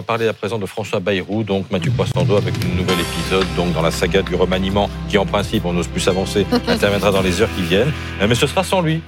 On va parler à présent de François Bayrou, donc Mathieu Poissando avec un nouvel épisode donc dans la saga du remaniement qui en principe, on n'ose plus s'avancer, interviendra dans les heures qui viennent. Euh, Mais ce sera sans lui,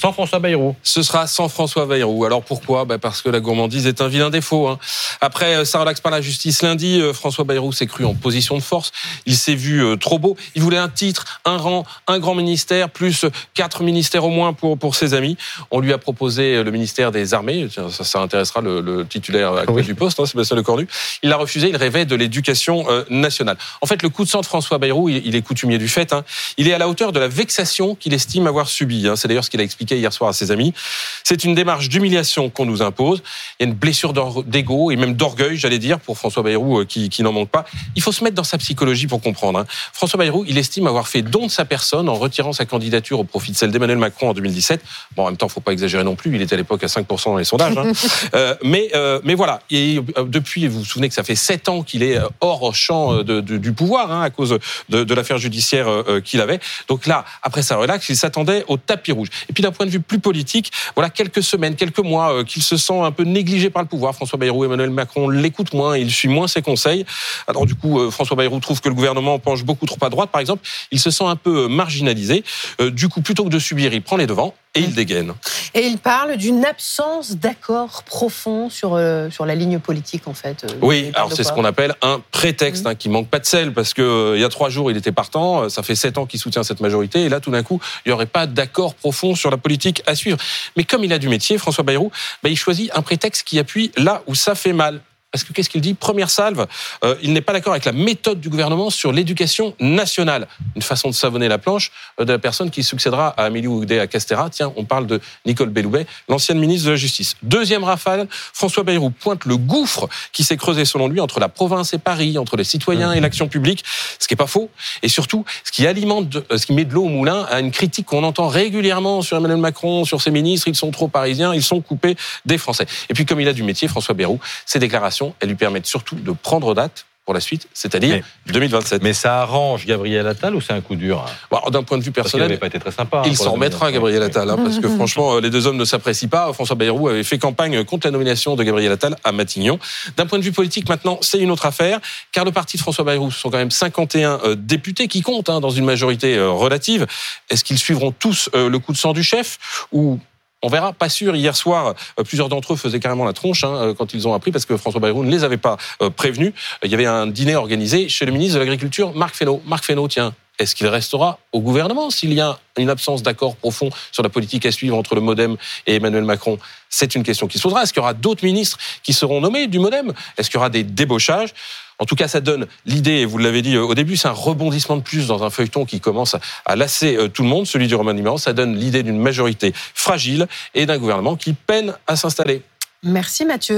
sans François Bayrou. Ce sera sans François Bayrou. Alors pourquoi? Bah Parce que la gourmandise est un vilain défaut. Hein. Après, euh, ça relaxe par la justice lundi, euh, François Bayrou s'est cru en position de force. Il s'est vu euh, trop beau. Il voulait un titre, un rang, un grand ministère, plus quatre ministères au moins pour, pour ses amis. On lui a proposé le ministère des Armées. Tiens, ça, ça intéressera le, le titulaire actuel du poste, hein, Sébastien Lecornu. Il l'a refusé. Il rêvait de l'éducation nationale. En fait, le coup de sang de François Bayrou, il, il est coutumier du fait. Hein. Il est à la hauteur de la vexation qu'il estime avoir subie. Hein. C'est d'ailleurs ce qu'il a expliqué hier soir à ses amis. C'est une démarche d'humiliation qu'on nous impose. Il y a une blessure d'ego et même d'orgueil, j'allais dire, pour François Bayrou euh, qui, qui n'en manque pas. Il faut se mettre dans sa psychologie pour comprendre. hein. François Bayrou, il estime avoir fait don de sa personne en retirant sa candidature au profit de celle d'Emmanuel Macron en 2017. Bon, en même temps, faut pas exagérer non plus. Il était à l'époque à 5% dans les sondages. hein. Euh, mais, euh, mais voilà. Et depuis, vous vous souvenez que ça fait sept ans qu'il est hors champ de- de- du pouvoir hein, à cause de, de l'affaire judiciaire qu'il avait. Donc là, après ça relax, il s'attendait au tapis rouge. Et puis d'un point de vue plus politique, voilà quelques semaines, quelques mois euh, qu'il se sent un peu négligé par le pouvoir. François Bayrou, Emmanuel Macron l'écoute moins, il suit moins ses conseils. Alors du coup, euh, François Bayrou trouve que le gouvernement penche beaucoup trop à droite, par exemple. Il se sent un peu marginalisé. Euh, du coup, plutôt que de subir, il prend les devants et il dégaine. Et il parle d'une absence d'accord profond sur, euh, sur la ligne politique, en fait. Euh, Oui, alors c'est ce qu'on appelle un prétexte, hein, qui manque pas de sel, parce que euh, il y a trois jours il était partant, euh, ça fait sept ans qu'il soutient cette majorité, et là tout d'un coup il n'y aurait pas d'accord profond sur la politique à suivre. Mais comme il a du métier, François Bayrou, bah, il choisit un prétexte qui appuie là où ça fait mal. Parce que qu'est-ce qu'il dit? Première salve, euh, il n'est pas d'accord avec la méthode du gouvernement sur l'éducation nationale. Une façon de savonner la planche euh, de la personne qui succédera à Amélie Oudéa Castéra. Tiens, on parle de Nicole Belloubet, l'ancienne ministre de la Justice. Deuxième rafale, François Bayrou pointe le gouffre qui s'est creusé selon lui entre la province et Paris, entre les citoyens et l'action publique, ce qui est pas faux. Et surtout, ce qui alimente, euh, ce qui met de l'eau au moulin à une critique qu'on entend régulièrement sur Emmanuel Macron, sur ses ministres. Ils sont trop parisiens, ils sont coupés des Français. Et puis, comme il a du métier, François Bayrou, ses déclarations, elles lui permettent surtout de prendre date pour la suite, c'est-à-dire 2027. Mais ça arrange Gabriel Attal ou c'est un coup dur hein? Bon, D'un point de vue Parce qu'il n'avait personnel, pas été très sympa. hein, il s'en remettra. Gabriel Attal, hein, parce que franchement, euh, les deux hommes ne s'apprécient pas. François Bayrou avait fait campagne contre la nomination de Gabriel Attal à Matignon. D'un point de vue politique, maintenant, c'est une autre affaire, car le parti de François Bayrou, ce sont quand même 51 euh, députés qui comptent hein, dans une majorité euh, relative. Est-ce qu'ils suivront tous le coup de sang du chef ou on verra, pas sûr. Hier soir, euh, plusieurs d'entre eux faisaient carrément la tronche hein, euh, quand ils ont appris, parce que François Bayrou ne les avait pas euh, prévenus. Il y avait un dîner organisé chez le ministre de l'Agriculture, Marc Fesneau. Marc Fesneau, tiens, est-ce qu'il restera au gouvernement s'il y a une absence d'accord profond sur la politique à suivre entre le MoDem et Emmanuel Macron? C'est une question qui se posera. Est-ce qu'il y aura d'autres ministres qui seront nommés du MoDem? Est-ce qu'il y aura des débauchages? En tout cas, ça donne l'idée, et vous l'avez dit euh, au début, c'est un rebondissement de plus dans un feuilleton qui commence à- lasser euh, tout le monde, celui du remaniement. Ça donne l'idée d'une majorité fragile et d'un gouvernement qui peine à s'installer. Merci Mathieu.